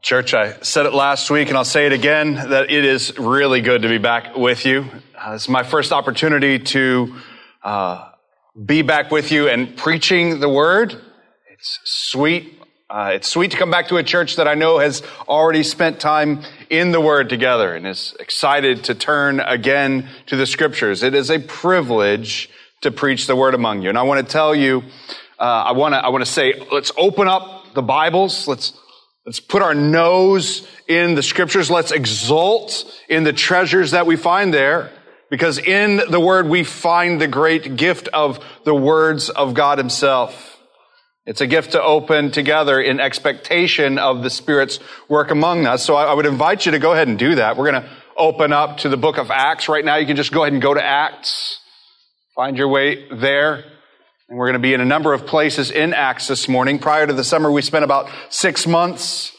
Church, I said it last week and I'll say it again that it is really good to be back with you. Uh, it's my first opportunity to uh, be back with you and preaching the word. It's sweet. Uh, it's sweet to come back to a church that I know has already spent time in the word together and is excited to turn again to the scriptures. It is a privilege to preach the word among you. And I want to tell you, uh, I want to, I want to say, let's open up the Bibles. Let's Let's put our nose in the scriptures. Let's exult in the treasures that we find there. Because in the word we find the great gift of the words of God himself. It's a gift to open together in expectation of the Spirit's work among us. So I would invite you to go ahead and do that. We're going to open up to the book of Acts right now. You can just go ahead and go to Acts. Find your way there. And we're going to be in a number of places in Acts this morning. Prior to the summer, we spent about six months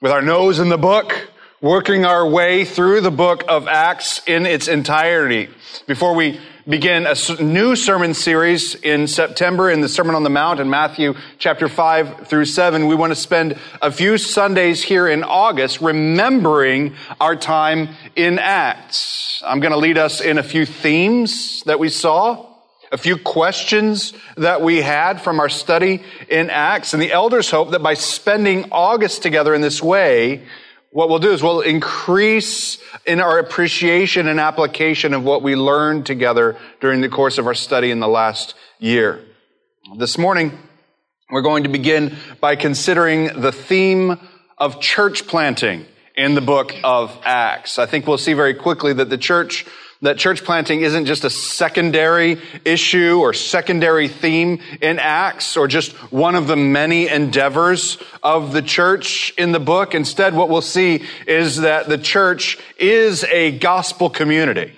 with our nose in the book, working our way through the book of Acts in its entirety. Before we begin a new sermon series in September in the Sermon on the Mount in Matthew chapter 5 through 7, we want to spend a few Sundays here in August remembering our time in Acts. I'm going to lead us in a few themes that we saw a few questions that we had from our study in Acts. And the elders hope that by spending August together in this way, what we'll do is we'll increase in our appreciation and application of what we learned together during the course of our study in the last year. This morning, we're going to begin by considering the theme of church planting in the book of Acts. I think we'll see very quickly that the church that church planting isn't just a secondary issue or secondary theme in Acts or just one of the many endeavors of the church in the book. Instead, what we'll see is that the church is a gospel community.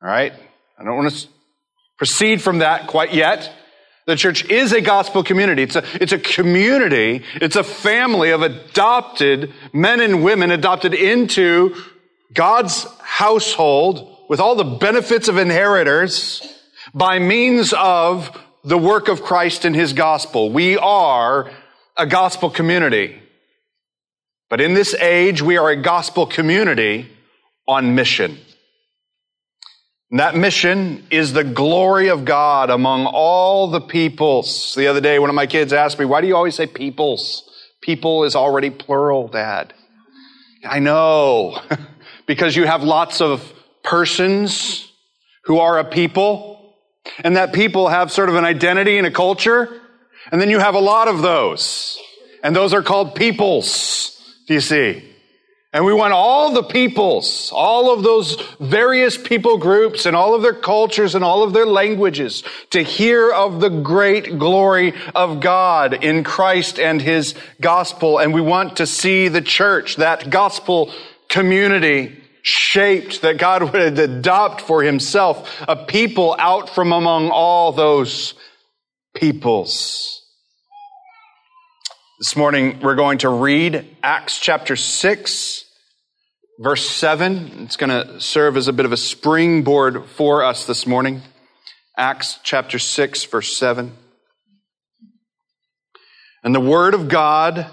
All right? I don't want to proceed from that quite yet. The church is a gospel community. It's a, it's a community. It's a family of adopted men and women adopted into God's household with all the benefits of inheritors by means of the work of Christ and his gospel. We are a gospel community. But in this age, we are a gospel community on mission. And that mission is the glory of God among all the peoples. The other day, one of my kids asked me, why do you always say peoples? People is already plural, Dad. I know. because you have lots of persons who are a people, and that people have sort of an identity and a culture, and then you have a lot of those. And those are called peoples, do you see? And we want all the peoples, all of those various people groups and all of their cultures and all of their languages to hear of the great glory of God in Christ and His gospel. And we want to see the church, that gospel community, shaped that God would adopt for himself a people out from among all those peoples. This morning we're going to read Acts chapter 6, verse 7. It's going to serve as a bit of a springboard for us this morning. Acts chapter 6, verse 7. And the word of God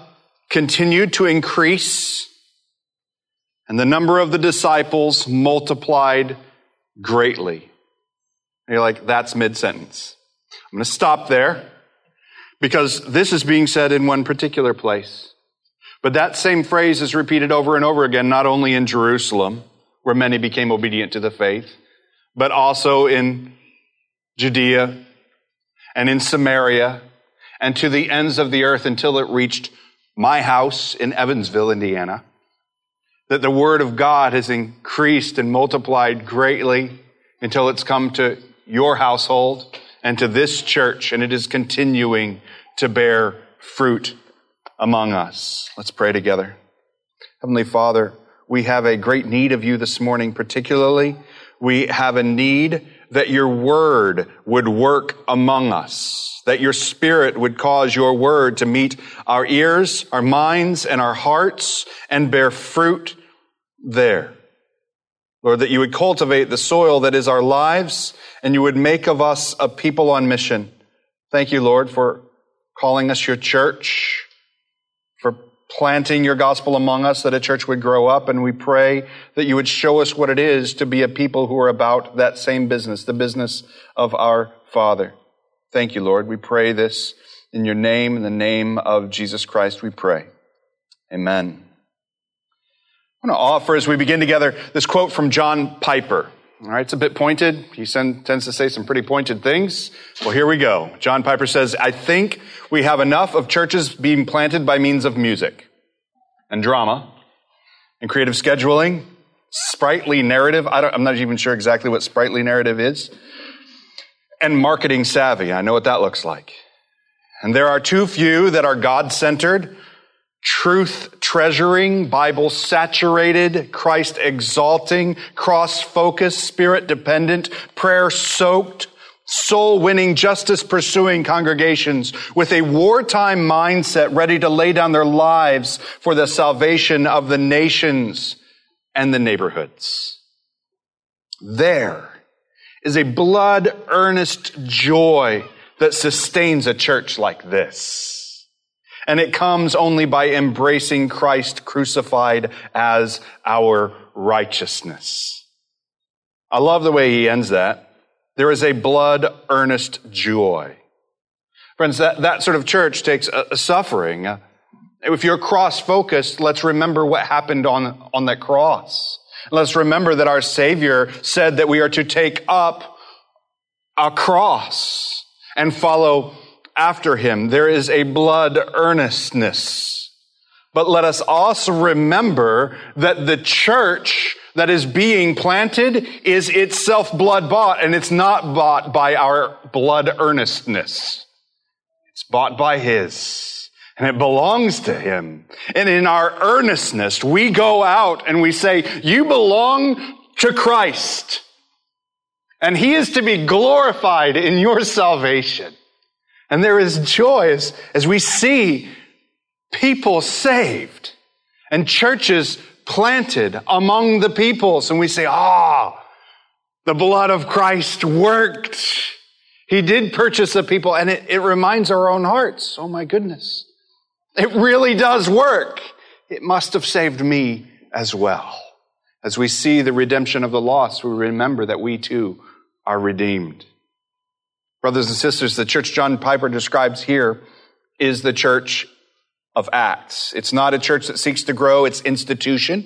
continued to increase and the number of the disciples multiplied greatly. And you're like, that's mid sentence. I'm going to stop there because this is being said in one particular place. But that same phrase is repeated over and over again, not only in Jerusalem, where many became obedient to the faith, but also in Judea and in Samaria and to the ends of the earth until it reached my house in Evansville, Indiana that the Word of God has increased and multiplied greatly until it's come to your household and to this church, and it is continuing to bear fruit among us. Let's pray together. Heavenly Father, we have a great need of you this morning, particularly. We have a need that your word would work among us, that your spirit would cause your word to meet our ears, our minds, and our hearts and bear fruit there. Lord, that you would cultivate the soil that is our lives and you would make of us a people on mission. Thank you, Lord, for calling us your church, for planting your gospel among us that a church would grow up. And we pray that you would show us what it is to be a people who are about that same business, the business of our Father. Thank you, Lord. We pray this in your name, in the name of Jesus Christ, we pray. Amen. I want to offer as we begin together this quote from John Piper. All right, it's a bit pointed. He tends to say some pretty pointed things. Well, here we go. John Piper says, I think we have enough of churches being planted by means of music and drama and creative scheduling, sprightly narrative. I am not even sure exactly what sprightly narrative is. And marketing savvy. I know what that looks like. And there are too few that are God centered, truth treasuring, Bible saturated, Christ exalting, cross focused, spirit dependent, prayer soaked, soul winning, justice pursuing congregations with a wartime mindset ready to lay down their lives for the salvation of the nations and the neighborhoods. There is a blood earnest joy that sustains a church like this. And it comes only by embracing Christ crucified as our righteousness. I love the way he ends that. There is a blood earnest joy. Friends, that, that sort of church takes a, a suffering. If you're cross focused, let's remember what happened on, on that cross. Let's remember that our Savior said that we are to take up a cross and follow after him. There is a blood earnestness. But let us also remember that the church that is being planted is itself blood bought, and it's not bought by our blood earnestness. It's bought by His, and it belongs to Him. And in our earnestness, we go out and we say, You belong to Christ and he is to be glorified in your salvation. And there is joy as, as we see people saved and churches planted among the peoples. And we say, ah, oh, the blood of Christ worked. He did purchase the people and it, it reminds our own hearts. Oh my goodness. It really does work. It must have saved me as well. As we see the redemption of the lost, we remember that we too are redeemed. Brothers and sisters, the church John Piper describes here is the church of Acts. It's not a church that seeks to grow its institution.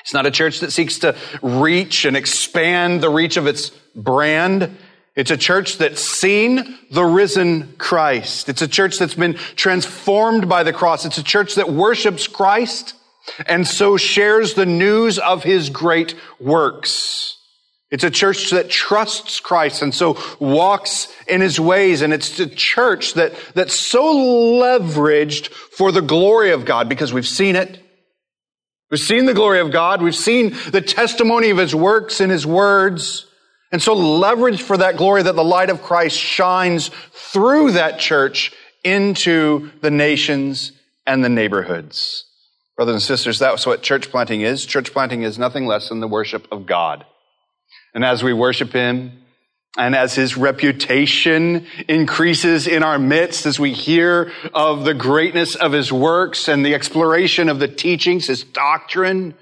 It's not a church that seeks to reach and expand the reach of its brand. It's a church that's seen the risen Christ. It's a church that's been transformed by the cross. It's a church that worships Christ and so shares the news of his great works. It's a church that trusts Christ and so walks in his ways. And it's a church that, that's so leveraged for the glory of God because we've seen it. We've seen the glory of God. We've seen the testimony of his works and his words. And so leveraged for that glory that the light of Christ shines through that church into the nations and the neighborhoods. Brothers and sisters, that's what church planting is. Church planting is nothing less than the worship of God. And as we worship Him, and as His reputation increases in our midst, as we hear of the greatness of His works and the exploration of the teachings, His doctrine,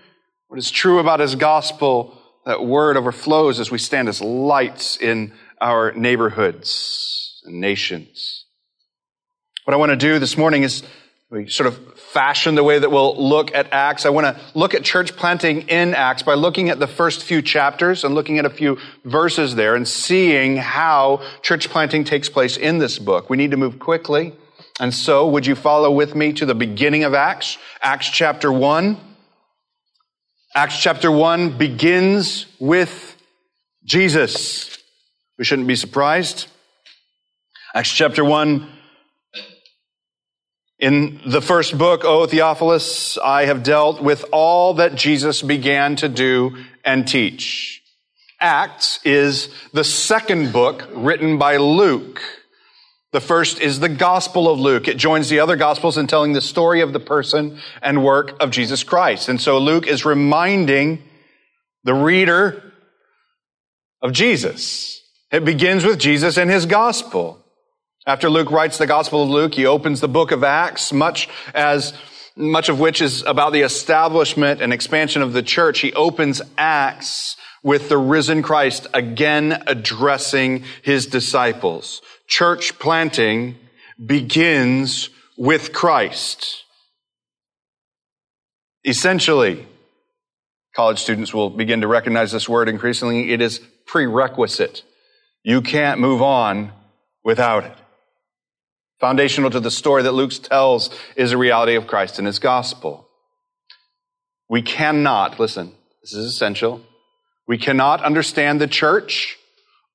what is true about His gospel, that word overflows as we stand as lights in our neighborhoods and nations. What I want to do this morning is we sort of fashion the way that we'll look at Acts. I want to look at church planting in Acts by looking at the first few chapters and looking at a few verses there and seeing how church planting takes place in this book. We need to move quickly. And so, would you follow with me to the beginning of Acts? Acts chapter 1. Acts chapter 1 begins with Jesus. We shouldn't be surprised. Acts chapter 1 in the first book, O Theophilus, I have dealt with all that Jesus began to do and teach. Acts is the second book written by Luke. The first is the Gospel of Luke. It joins the other Gospels in telling the story of the person and work of Jesus Christ. And so Luke is reminding the reader of Jesus. It begins with Jesus and his Gospel. After Luke writes the Gospel of Luke, he opens the book of Acts, much as much of which is about the establishment and expansion of the church, he opens Acts with the risen Christ again addressing his disciples. Church planting begins with Christ. Essentially, college students will begin to recognize this word increasingly. It is prerequisite. You can't move on without it. Foundational to the story that Luke tells is a reality of Christ and his gospel. We cannot, listen, this is essential. We cannot understand the church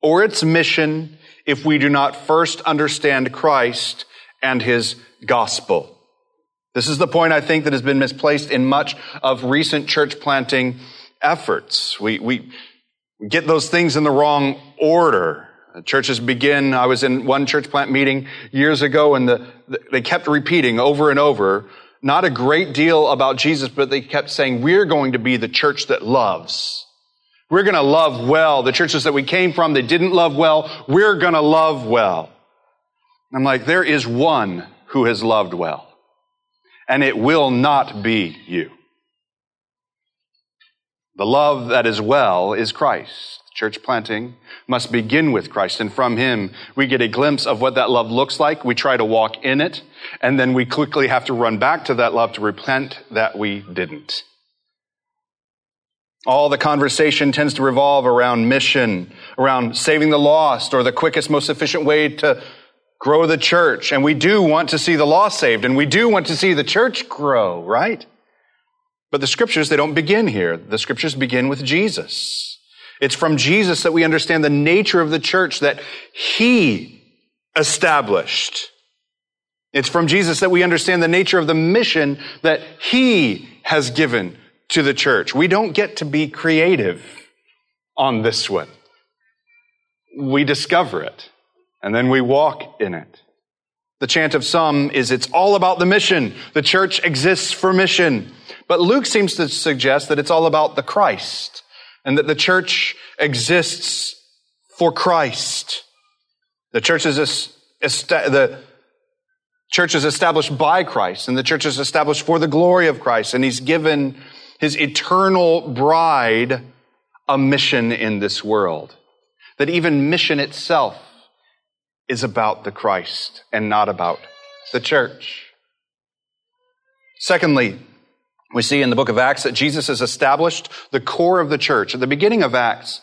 or its mission if we do not first understand Christ and his gospel. This is the point I think that has been misplaced in much of recent church planting efforts. We, we, we get those things in the wrong order. Uh, churches begin, I was in one church plant meeting years ago and the, they kept repeating over and over, not a great deal about Jesus, but they kept saying, we're going to be the church that loves. We're going to love well. The churches that we came from, they didn't love well. We're going to love well. I'm like, there is one who has loved well, and it will not be you. The love that is well is Christ. Church planting must begin with Christ, and from Him we get a glimpse of what that love looks like. We try to walk in it, and then we quickly have to run back to that love to repent that we didn't. All the conversation tends to revolve around mission, around saving the lost, or the quickest, most efficient way to grow the church. And we do want to see the lost saved, and we do want to see the church grow, right? But the scriptures, they don't begin here. The scriptures begin with Jesus. It's from Jesus that we understand the nature of the church that He established. It's from Jesus that we understand the nature of the mission that He has given to the church. We don't get to be creative on this one. We discover it and then we walk in it. The chant of some is it's all about the mission. The church exists for mission. But Luke seems to suggest that it's all about the Christ and that the church exists for Christ. The church is, the church is established by Christ and the church is established for the glory of Christ and he's given his eternal bride a mission in this world. That even mission itself is about the Christ and not about the church. Secondly, we see in the book of Acts that Jesus has established the core of the church. At the beginning of Acts,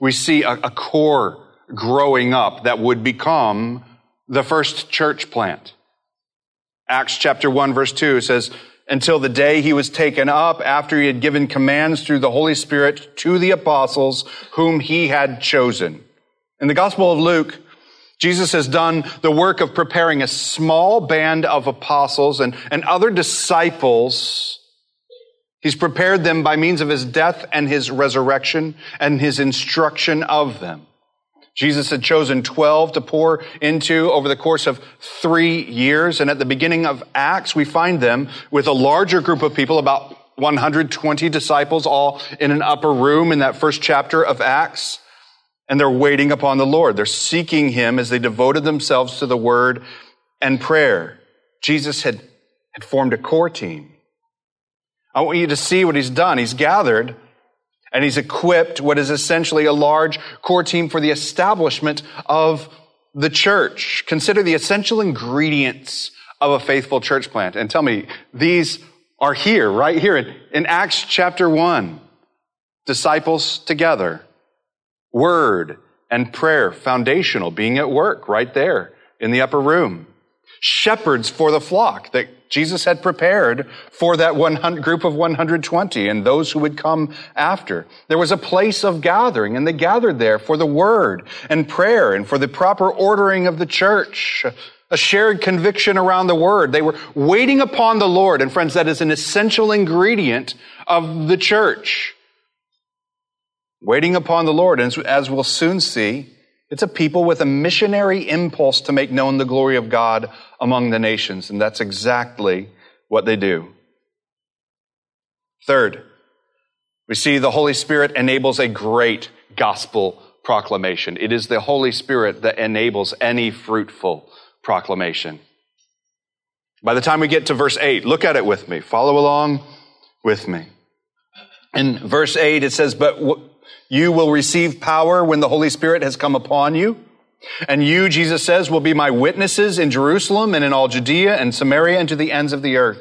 we see a, a core growing up that would become the first church plant. Acts chapter 1 verse 2 says, until the day he was taken up after he had given commands through the Holy Spirit to the apostles whom he had chosen. In the Gospel of Luke, Jesus has done the work of preparing a small band of apostles and, and other disciples. He's prepared them by means of his death and his resurrection and his instruction of them. Jesus had chosen 12 to pour into over the course of three years. And at the beginning of Acts, we find them with a larger group of people, about 120 disciples, all in an upper room in that first chapter of Acts. And they're waiting upon the Lord. They're seeking Him as they devoted themselves to the Word and prayer. Jesus had, had formed a core team. I want you to see what He's done. He's gathered and he's equipped what is essentially a large core team for the establishment of the church. Consider the essential ingredients of a faithful church plant. And tell me, these are here, right here in, in Acts chapter 1. Disciples together. Word and prayer, foundational, being at work right there in the upper room. Shepherds for the flock that Jesus had prepared for that 100, group of 120 and those who would come after. There was a place of gathering and they gathered there for the word and prayer and for the proper ordering of the church. A shared conviction around the word. They were waiting upon the Lord. And friends, that is an essential ingredient of the church. Waiting upon the Lord. And as we'll soon see, it's a people with a missionary impulse to make known the glory of God among the nations. And that's exactly what they do. Third, we see the Holy Spirit enables a great gospel proclamation. It is the Holy Spirit that enables any fruitful proclamation. By the time we get to verse 8, look at it with me. Follow along with me. In verse 8, it says, But you will receive power when the Holy Spirit has come upon you. And you, Jesus says, will be my witnesses in Jerusalem and in all Judea and Samaria and to the ends of the earth.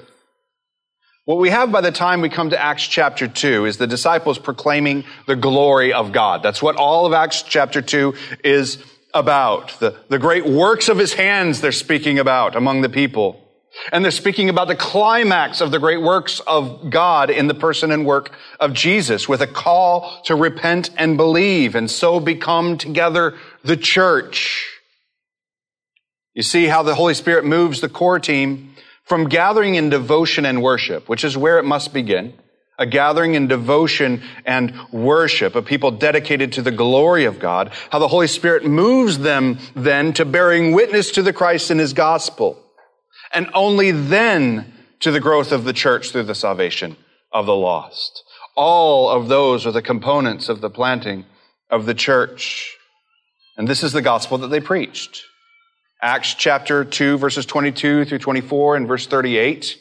What we have by the time we come to Acts chapter 2 is the disciples proclaiming the glory of God. That's what all of Acts chapter 2 is about. The, the great works of his hands they're speaking about among the people. And they're speaking about the climax of the great works of God in the person and work of Jesus with a call to repent and believe and so become together the church. You see how the Holy Spirit moves the core team from gathering in devotion and worship, which is where it must begin. A gathering in devotion and worship, a people dedicated to the glory of God, how the Holy Spirit moves them then to bearing witness to the Christ in His gospel and only then to the growth of the church through the salvation of the lost. All of those are the components of the planting of the church. And this is the gospel that they preached. Acts chapter 2, verses 22 through 24 and verse 38.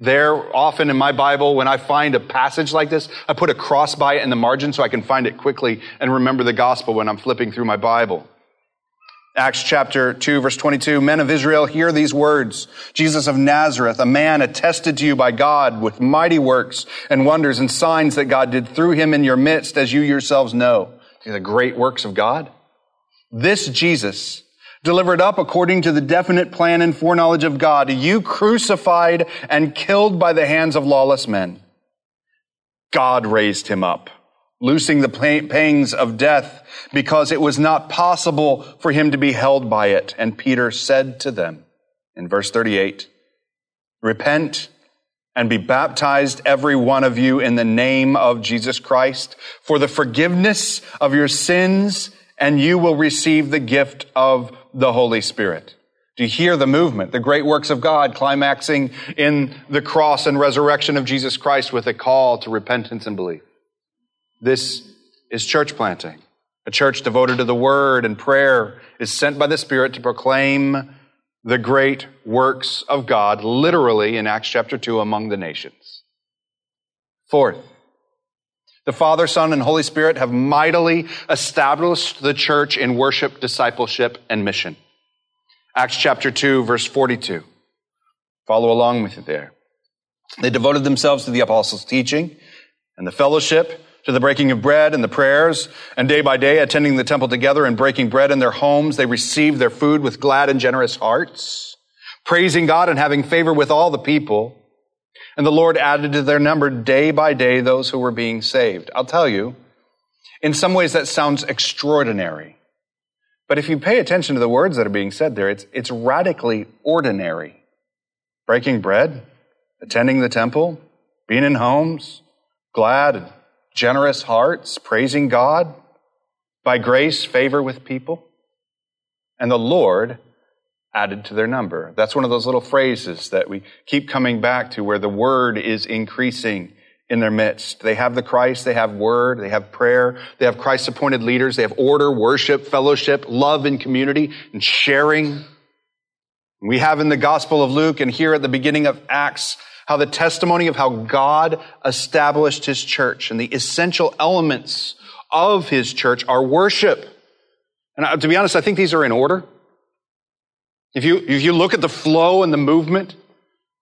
There, often in my Bible, when I find a passage like this, I put a cross by it in the margin so I can find it quickly and remember the gospel when I'm flipping through my Bible. Acts chapter 2 verse 22, men of Israel, hear these words. Jesus of Nazareth, a man attested to you by God with mighty works and wonders and signs that God did through him in your midst, as you yourselves know. The great works of God. This Jesus, delivered up according to the definite plan and foreknowledge of God, you crucified and killed by the hands of lawless men. God raised him up loosing the pangs of death because it was not possible for him to be held by it. And Peter said to them in verse 38, repent and be baptized every one of you in the name of Jesus Christ for the forgiveness of your sins and you will receive the gift of the Holy Spirit. Do you hear the movement, the great works of God climaxing in the cross and resurrection of Jesus Christ with a call to repentance and belief? This is church planting. A church devoted to the word and prayer is sent by the Spirit to proclaim the great works of God, literally in Acts chapter 2, among the nations. Fourth, the Father, Son, and Holy Spirit have mightily established the church in worship, discipleship, and mission. Acts chapter 2, verse 42. Follow along with it there. They devoted themselves to the apostles' teaching and the fellowship to the breaking of bread and the prayers, and day by day attending the temple together and breaking bread in their homes, they received their food with glad and generous hearts, praising God and having favor with all the people. And the Lord added to their number day by day those who were being saved. I'll tell you, in some ways that sounds extraordinary. But if you pay attention to the words that are being said there, it's, it's radically ordinary. Breaking bread, attending the temple, being in homes, glad generous hearts, praising God, by grace, favor with people. And the Lord added to their number. That's one of those little phrases that we keep coming back to where the word is increasing in their midst. They have the Christ, they have word, they have prayer, they have Christ appointed leaders, they have order, worship, fellowship, love and community, and sharing. We have in the Gospel of Luke and here at the beginning of Acts how the testimony of how God established his church and the essential elements of his church are worship. And to be honest, I think these are in order. If you, if you look at the flow and the movement,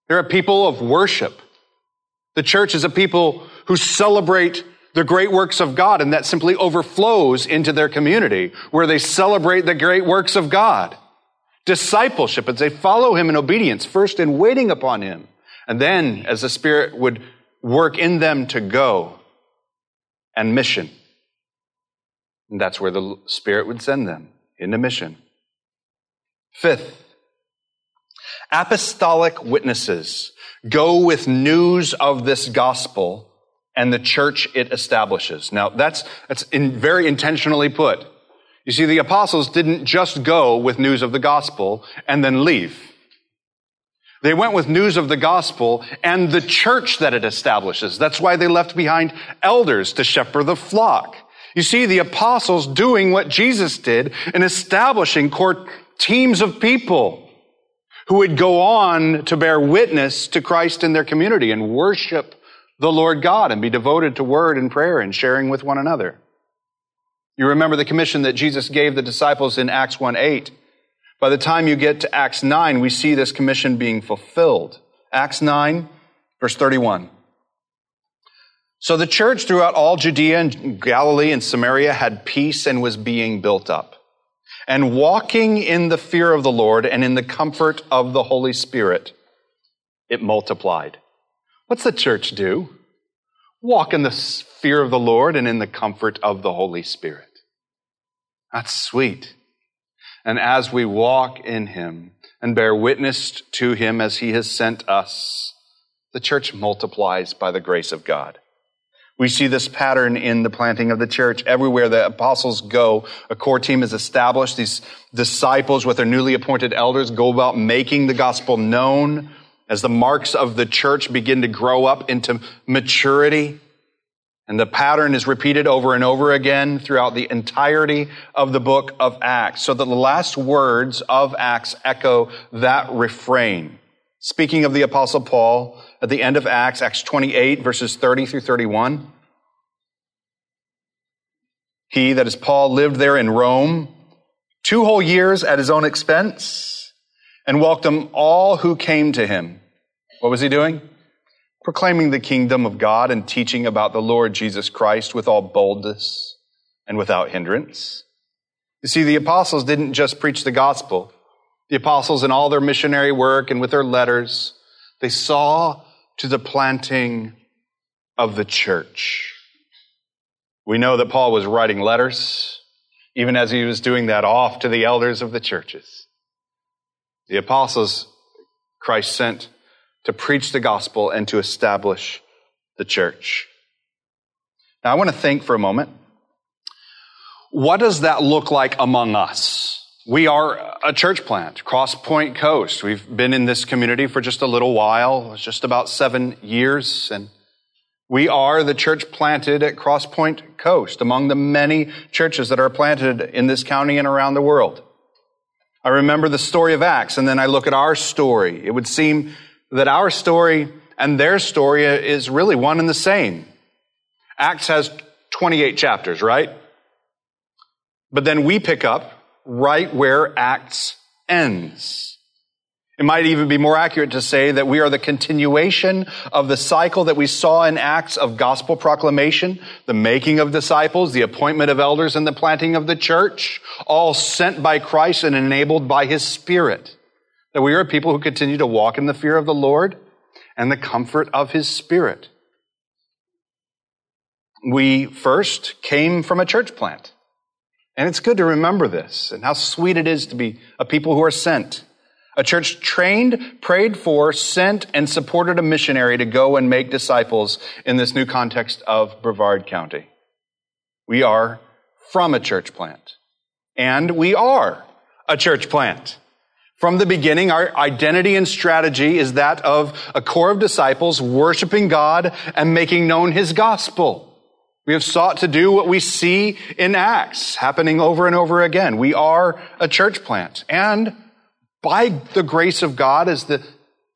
there are people of worship. The church is a people who celebrate the great works of God, and that simply overflows into their community where they celebrate the great works of God. Discipleship, as they follow Him in obedience, first in waiting upon Him, and then, as the Spirit would work in them to go and mission. And that's where the Spirit would send them into mission. Fifth, apostolic witnesses go with news of this gospel and the church it establishes. Now, that's, that's in, very intentionally put. You see, the apostles didn't just go with news of the gospel and then leave. They went with news of the gospel and the church that it establishes. That's why they left behind elders to shepherd the flock. You see the apostles doing what Jesus did in establishing core teams of people who would go on to bear witness to Christ in their community and worship the Lord God and be devoted to word and prayer and sharing with one another. You remember the commission that Jesus gave the disciples in Acts 1 8. By the time you get to Acts 9, we see this commission being fulfilled. Acts 9, verse 31. So the church throughout all Judea and Galilee and Samaria had peace and was being built up and walking in the fear of the Lord and in the comfort of the Holy Spirit, it multiplied. What's the church do? Walk in the fear of the Lord and in the comfort of the Holy Spirit. That's sweet. And as we walk in Him and bear witness to Him as He has sent us, the church multiplies by the grace of God. We see this pattern in the planting of the church. Everywhere the apostles go, a core team is established. These disciples with their newly appointed elders go about making the gospel known as the marks of the church begin to grow up into maturity. And the pattern is repeated over and over again throughout the entirety of the book of Acts, so that the last words of Acts echo that refrain. Speaking of the apostle Paul, at the end of Acts, Acts 28, verses 30 through 31. He, that is Paul, lived there in Rome two whole years at his own expense and welcomed all who came to him. What was he doing? Proclaiming the kingdom of God and teaching about the Lord Jesus Christ with all boldness and without hindrance. You see, the apostles didn't just preach the gospel. The apostles in all their missionary work and with their letters, they saw to the planting of the church. We know that Paul was writing letters, even as he was doing that off to the elders of the churches. The apostles Christ sent to preach the gospel and to establish the church. Now, I want to think for a moment. What does that look like among us? We are a church plant, Cross Point Coast. We've been in this community for just a little while, just about seven years, and we are the church planted at Cross Point Coast, among the many churches that are planted in this county and around the world. I remember the story of Acts, and then I look at our story. It would seem that our story and their story is really one and the same. Acts has 28 chapters, right? But then we pick up right where Acts ends. It might even be more accurate to say that we are the continuation of the cycle that we saw in Acts of gospel proclamation, the making of disciples, the appointment of elders, and the planting of the church, all sent by Christ and enabled by His Spirit. That we are people who continue to walk in the fear of the Lord and the comfort of His Spirit. We first came from a church plant. And it's good to remember this and how sweet it is to be a people who are sent. A church trained, prayed for, sent, and supported a missionary to go and make disciples in this new context of Brevard County. We are from a church plant. And we are a church plant. From the beginning, our identity and strategy is that of a core of disciples worshiping God and making known His gospel. We have sought to do what we see in Acts happening over and over again. We are a church plant. And by the grace of God, as the,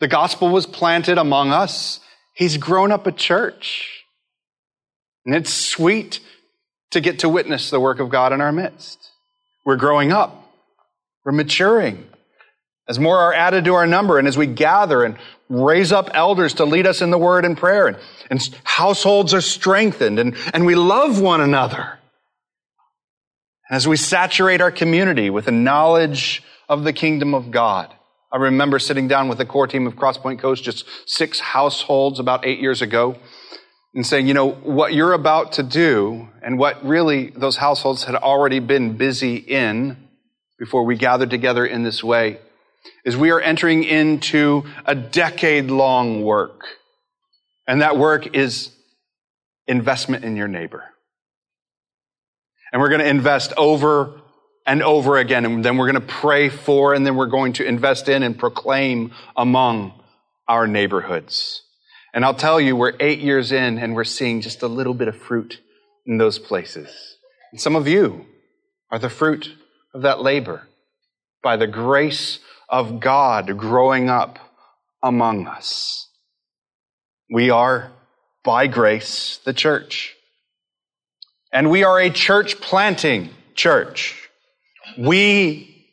the gospel was planted among us, He's grown up a church. And it's sweet to get to witness the work of God in our midst. We're growing up. We're maturing. As more are added to our number, and as we gather and raise up elders to lead us in the word and prayer, and, and households are strengthened, and, and we love one another. As we saturate our community with the knowledge of the kingdom of God. I remember sitting down with the core team of Crosspoint Coast, just six households about eight years ago, and saying, you know, what you're about to do, and what really those households had already been busy in before we gathered together in this way, is we are entering into a decade long work. And that work is investment in your neighbor. And we're going to invest over and over again. And then we're going to pray for, and then we're going to invest in and proclaim among our neighborhoods. And I'll tell you, we're eight years in and we're seeing just a little bit of fruit in those places. And some of you are the fruit of that labor by the grace of God growing up among us. We are, by grace, the church. And we are a church planting church. We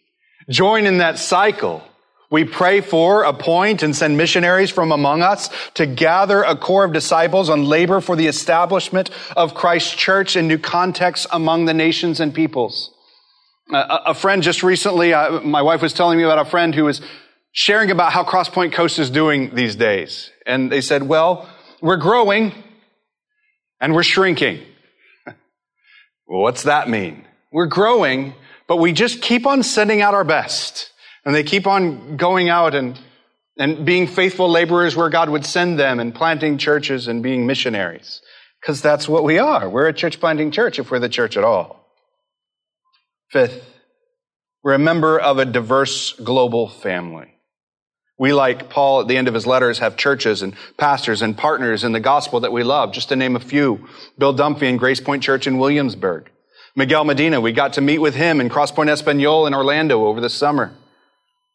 join in that cycle. We pray for, appoint, and send missionaries from among us to gather a core of disciples and labor for the establishment of Christ's church in new contexts among the nations and peoples. A, friend just recently, my wife was telling me about a friend who was sharing about how Crosspoint Coast is doing these days. And they said, well, we're growing and we're shrinking. well, what's that mean? We're growing, but we just keep on sending out our best. And they keep on going out and, and being faithful laborers where God would send them and planting churches and being missionaries. Because that's what we are. We're a church planting church if we're the church at all. Fifth, we're a member of a diverse global family. We, like Paul at the end of his letters, have churches and pastors and partners in the gospel that we love, just to name a few. Bill Dumphy and Grace Point Church in Williamsburg. Miguel Medina, we got to meet with him in Crosspoint Espanol in Orlando over the summer.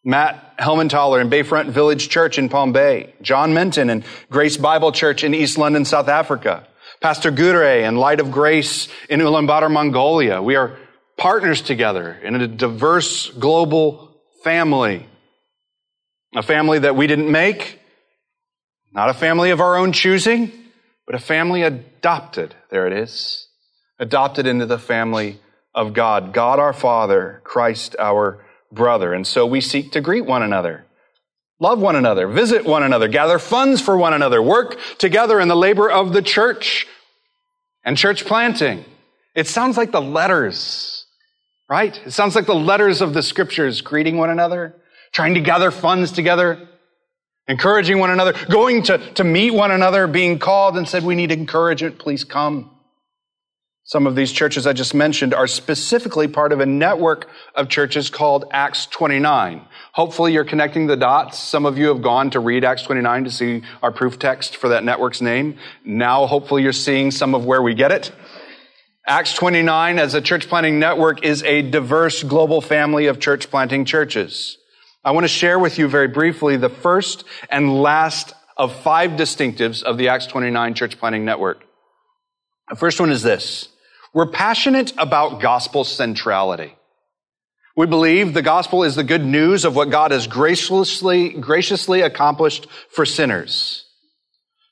Matt Helmenthaler in Bayfront Village Church in Palm Bay. John Menton and Grace Bible Church in East London, South Africa. Pastor Gure and Light of Grace in Ulaanbaatar, Mongolia. We are partners together in a diverse global family. A family that we didn't make, not a family of our own choosing, but a family adopted. There it is. Adopted into the family of God. God our Father, Christ our brother. And so we seek to greet one another, love one another, visit one another, gather funds for one another, work together in the labor of the church and church planting. It sounds like the letters Right? It sounds like the letters of the scriptures greeting one another, trying to gather funds together, encouraging one another, going to, to meet one another, being called and said, we need encouragement, please come. Some of these churches I just mentioned are specifically part of a network of churches called Acts 29. Hopefully you're connecting the dots. Some of you have gone to read Acts 29 to see our proof text for that network's name. Now hopefully you're seeing some of where we get it. Acts 29 as a church planting network is a diverse global family of church planting churches. I want to share with you very briefly the first and last of five distinctives of the Acts 29 church planting network. The first one is this. We're passionate about gospel centrality. We believe the gospel is the good news of what God has graciously, graciously accomplished for sinners.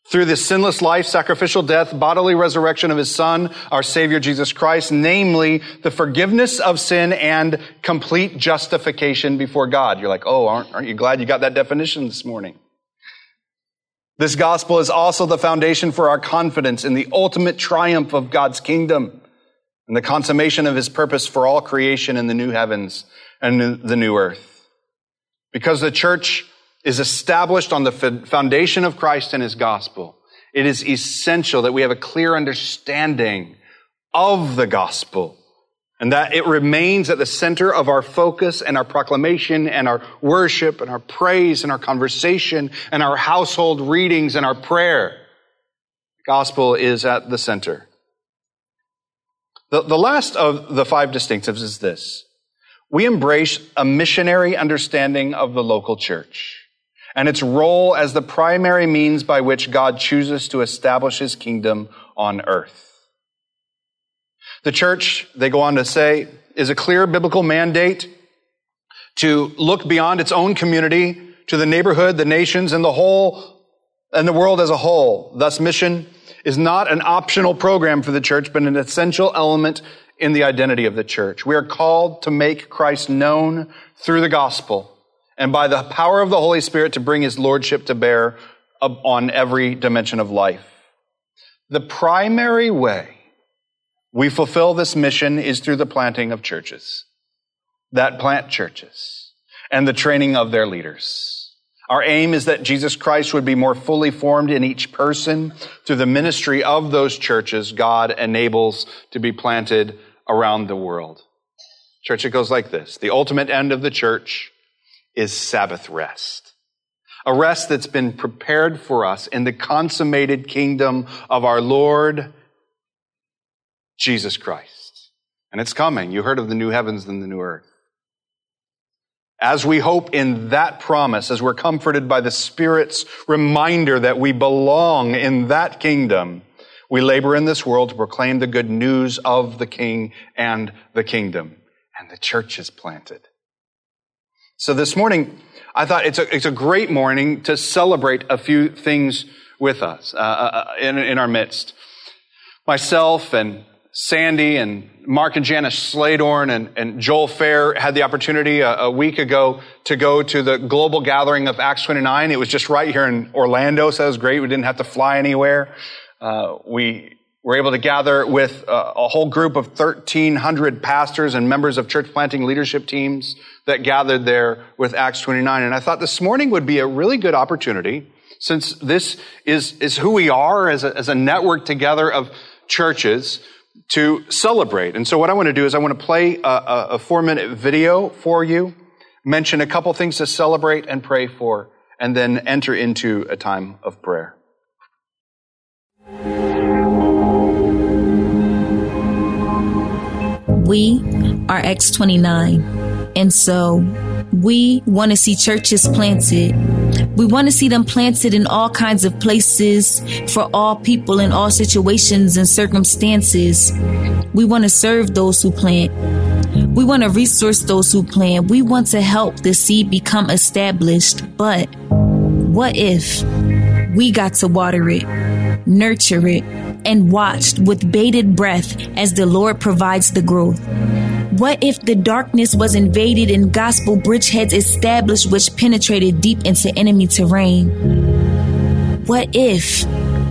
Through the sinless life, sacrificial death, bodily resurrection of his son, our savior Jesus Christ, namely the forgiveness of sin and complete justification before God. You're like, oh, aren't, aren't you glad you got that definition this morning? This gospel is also the foundation for our confidence in the ultimate triumph of God's kingdom and the consummation of his purpose for all creation in the new heavens and the new earth. Because the church is established on the foundation of Christ and his gospel, it is essential that we have a clear understanding of the gospel and that it remains at the center of our focus and our proclamation and our worship and our praise and our conversation and our household readings and our prayer. The gospel is at the center. The, the last of the five distinctives is this. We embrace a missionary understanding of the local church and its role as the primary means by which God chooses to establish his kingdom on earth. The church, they go on to say, is a clear biblical mandate to look beyond its own community to the neighborhood, the nations, and the whole, and the world as a whole. Thus, mission is not an optional program for the church, but an essential element in the identity of the church. We are called to make Christ known through the gospel and by the power of the Holy Spirit to bring his lordship to bear on every dimension of life. The primary way we fulfill this mission is through the planting of churches that plant churches and the training of their leaders. Our aim is that Jesus Christ would be more fully formed in each person through the ministry of those churches God enables to be planted around the world. Church, it goes like this. The ultimate end of the church is Sabbath rest. A rest that's been prepared for us in the consummated kingdom of our Lord Jesus Christ. And it's coming. You heard of the new heavens and the new earth. as we hope in that promise, as we're comforted by the Spirit's reminder that we belong in that kingdom, we labor in this world to proclaim the good news of the King and the kingdom. And the church is planted. So this morning, I thought it's a, it's a great morning to celebrate a few things with us uh, uh, uh in, in our midst. Myself and Sandy and Mark and Janice Sladorn and, and Joel Fair had the opportunity a, a, week ago to go to the global gathering of Acts 29. It was just right here in Orlando, so that was great. We didn't have to fly anywhere. Uh, we were able to gather with uh, a whole group of 1,300 pastors and members of church planting leadership teams that gathered there with Acts 29. And I thought this morning would be a really good opportunity, since this is, is who we are as a, as a network together of churches, to celebrate. And so what I want to do is I want to play a, a, a four minute video for you, mention a couple things to celebrate and pray for, and then enter into a time of prayer. We are Acts 29, and so we want to see churches planted. We want to see them planted in all kinds of places for all people in all situations and circumstances. We want to serve those who plant. We want to resource those who plant. We want to help the seed become established. But what if we got to water it, nurture it, and watched with bated breath as the Lord provides the growth? What if the darkness was invaded and gospel bridgeheads established which penetrated deep into enemy terrain? What if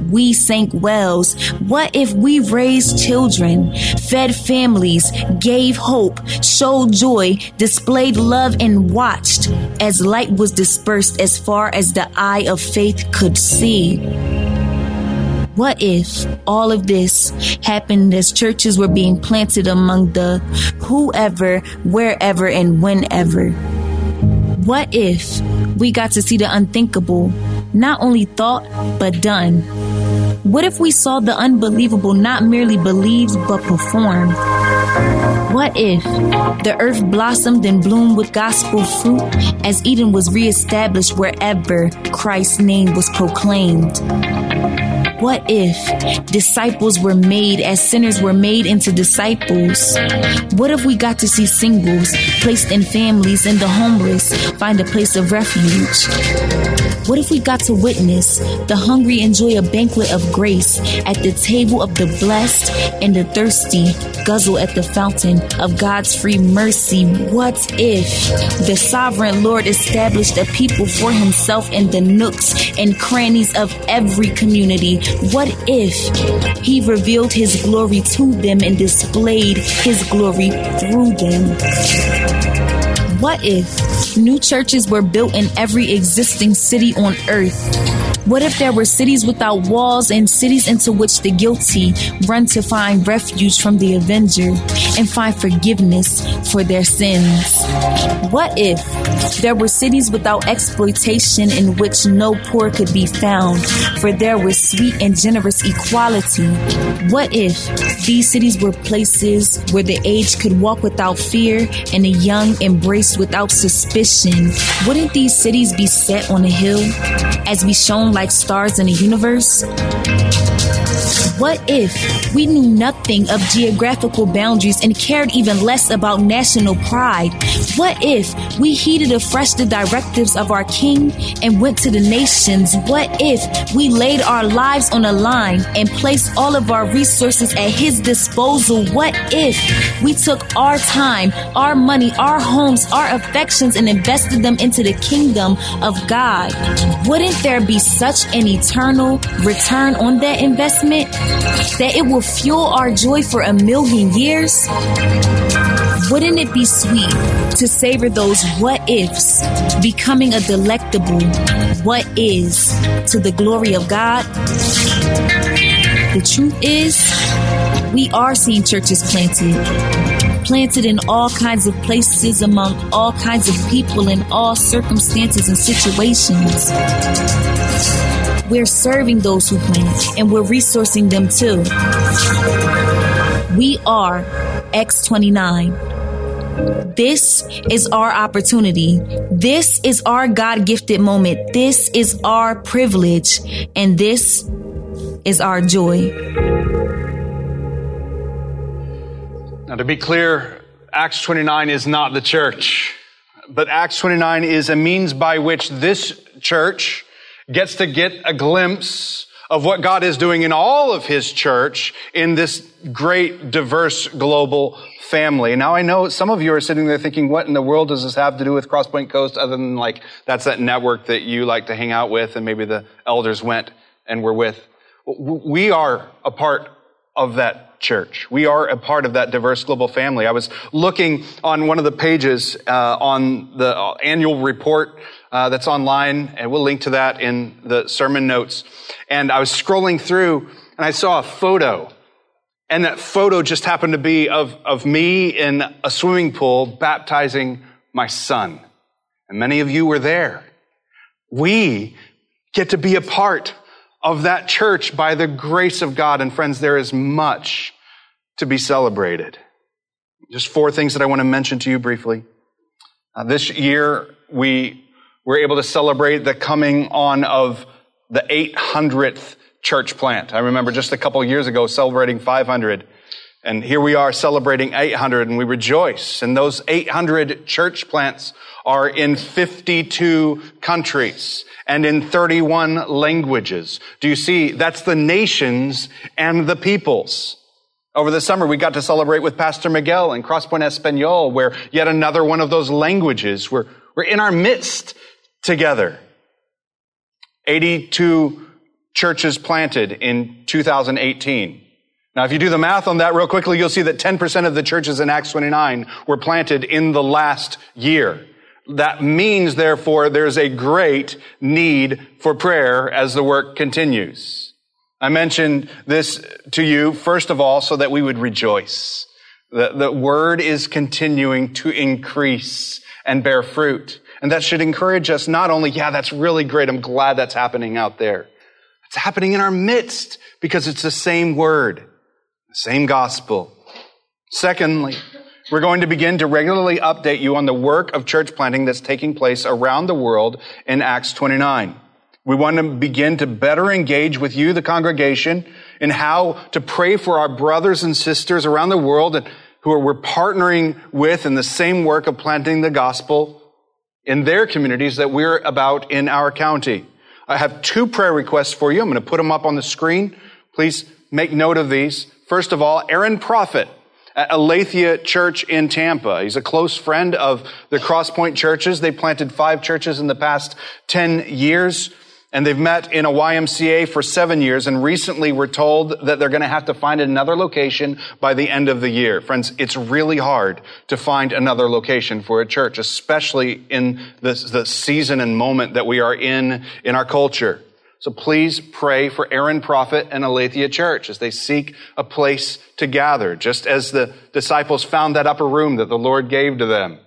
we sank wells? What if we raised children, fed families, gave hope, showed joy, displayed love, and watched as light was dispersed as far as the eye of faith could see? What if all of this happened as churches were being planted among the whoever, wherever, and whenever? What if we got to see the unthinkable, not only thought, but done? What if we saw the unbelievable not merely believed, but performed? What if the earth blossomed and bloomed with gospel fruit as Eden was reestablished wherever Christ's name was proclaimed? What if disciples were made as sinners were made into disciples? What if we got to see singles placed in families and the homeless find a place of refuge? What if we got to witness the hungry enjoy a banquet of grace at the table of the blessed and the thirsty guzzle at the fountain of God's free mercy? What if the sovereign Lord established a people for himself in the nooks and crannies of every community what if he revealed his glory to them and displayed his glory through them? What if new churches were built in every existing city on earth? What if there were cities without walls and cities into which the guilty run to find refuge from the avenger and find forgiveness for their sins? What if there were cities without exploitation in which no poor could be found, for there was sweet and generous equality? What if these cities were places where the aged could walk without fear and the young embraced without suspicion? Wouldn't these cities be set on a hill as we shone like stars in the universe? What if we knew nothing of geographical boundaries and cared even less about national pride? What if we heeded afresh the directives of our King and went to the nations? What if we laid our lives on a line and placed all of our resources at His disposal? What if we took our time, our money, our homes, our affections, and invested them into the kingdom of God? Wouldn't there be such an eternal return on that investment? That it will fuel our joy for a million years? Wouldn't it be sweet to savor those what ifs, becoming a delectable what is to the glory of God? The truth is, we are seeing churches planted planted in all kinds of places among all kinds of people in all circumstances and situations. We're serving those who plant and we're resourcing them too. We are X29. This is our opportunity. This is our God gifted moment. This is our privilege. And this is our joy. Now, to be clear, Acts 29 is not the church, but Acts 29 is a means by which this church gets to get a glimpse of what God is doing in all of His church in this great, diverse, global family. Now I know some of you are sitting there thinking, what in the world does this have to do with Crosspoint Coast other than like, that's that network that you like to hang out with and maybe the elders went and were with. We are a part of that church. We are a part of that diverse global family. I was looking on one of the pages uh, on the annual report uh, that's online, and we'll link to that in the sermon notes. And I was scrolling through, and I saw a photo. And that photo just happened to be of, of me in a swimming pool baptizing my son. And many of you were there. We get to be a part of that church by the grace of God. And friends, there is much to be celebrated. Just four things that I want to mention to you briefly. Uh, this year, we we're able to celebrate the coming on of the 800th church plant. I remember just a couple years ago celebrating 500. And here we are celebrating 800 and we rejoice. And those 800 church plants are in 52 countries and in 31 languages. Do you see? That's the nations and the peoples. Over the summer, we got to celebrate with Pastor Miguel in Crosspoint Espanol, where yet another one of those languages were, were in our midst together. 82 churches planted in 2018. Now, if you do the math on that real quickly, you'll see that 10% of the churches in Acts 29 were planted in the last year. That means, therefore, there's a great need for prayer as the work continues. I mentioned this to you, first of all, so that we would rejoice. The, the word is continuing to increase and bear fruit. And that should encourage us not only, yeah, that's really great. I'm glad that's happening out there. It's happening in our midst because it's the same word, the same gospel. Secondly, we're going to begin to regularly update you on the work of church planting that's taking place around the world in Acts 29. We want to begin to better engage with you, the congregation, in how to pray for our brothers and sisters around the world who we're partnering with in the same work of planting the gospel in their communities that we're about in our county. I have two prayer requests for you. I'm going to put them up on the screen. Please make note of these. First of all, Aaron Prophet at Aletheia Church in Tampa. He's a close friend of the Crosspoint churches. They planted five churches in the past 10 years and they've met in a YMCA for seven years, and recently we're told that they're going to have to find another location by the end of the year. Friends, it's really hard to find another location for a church, especially in this, the season and moment that we are in in our culture. So please pray for Aaron Prophet and Aletheia Church as they seek a place to gather, just as the disciples found that upper room that the Lord gave to them.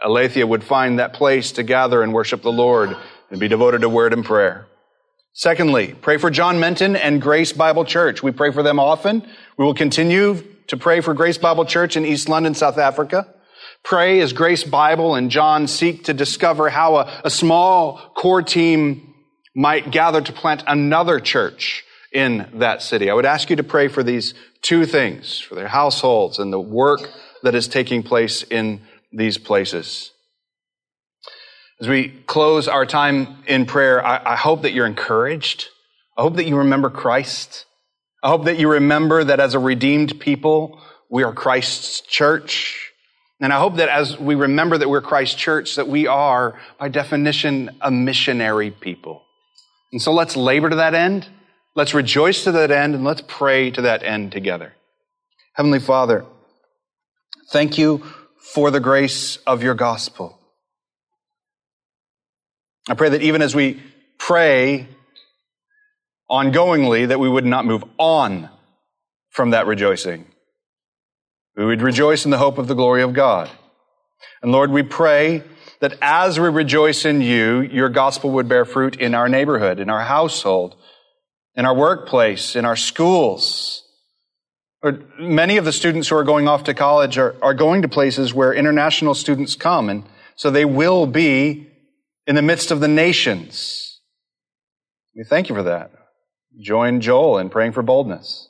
Aletheia would find that place to gather and worship the Lord and be devoted to word and prayer. Secondly, pray for John Menton and Grace Bible Church. We pray for them often. We will continue to pray for Grace Bible Church in East London, South Africa. Pray as Grace Bible and John seek to discover how a, a small core team might gather to plant another church in that city. I would ask you to pray for these two things, for their households and the work that is taking place in these places. As we close our time in prayer, I, I, hope that you're encouraged. I hope that you remember Christ. I hope that you remember that as a redeemed people, we are Christ's church. And I hope that as we remember that we're Christ's church, that we are, by definition, a missionary people. And so let's labor to that end. Let's rejoice to that end and let's pray to that end together. Heavenly Father, thank you for the grace of your gospel. I pray that even as we pray ongoingly, that we would not move on from that rejoicing. We would rejoice in the hope of the glory of God. And Lord, we pray that as we rejoice in you, your gospel would bear fruit in our neighborhood, in our household, in our workplace, in our schools, many of the students who are going off to college are, are going to places where international students come, and so they will be in the midst of the nations. We thank you for that. Join Joel in praying for boldness.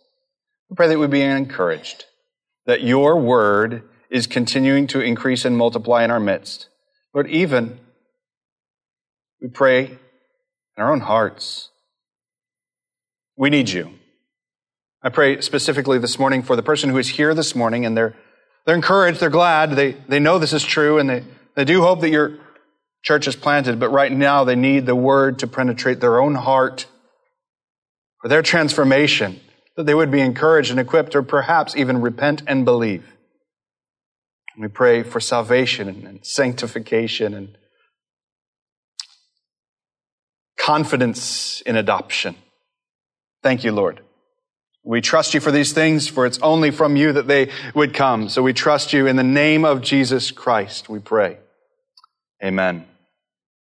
We pray that we be encouraged, that your word is continuing to increase and multiply in our midst. Lord, even we pray in our own hearts. We need you. I pray specifically this morning for the person who is here this morning and they're, they're encouraged, they're glad, they, they know this is true, and they, they do hope that your church is planted, but right now they need the word to penetrate their own heart for their transformation, that they would be encouraged and equipped, or perhaps even repent and believe. We pray for salvation and sanctification and confidence in adoption. Thank you, Lord. We trust you for these things, for it's only from you that they would come. So we trust you in the name of Jesus Christ, we pray. Amen.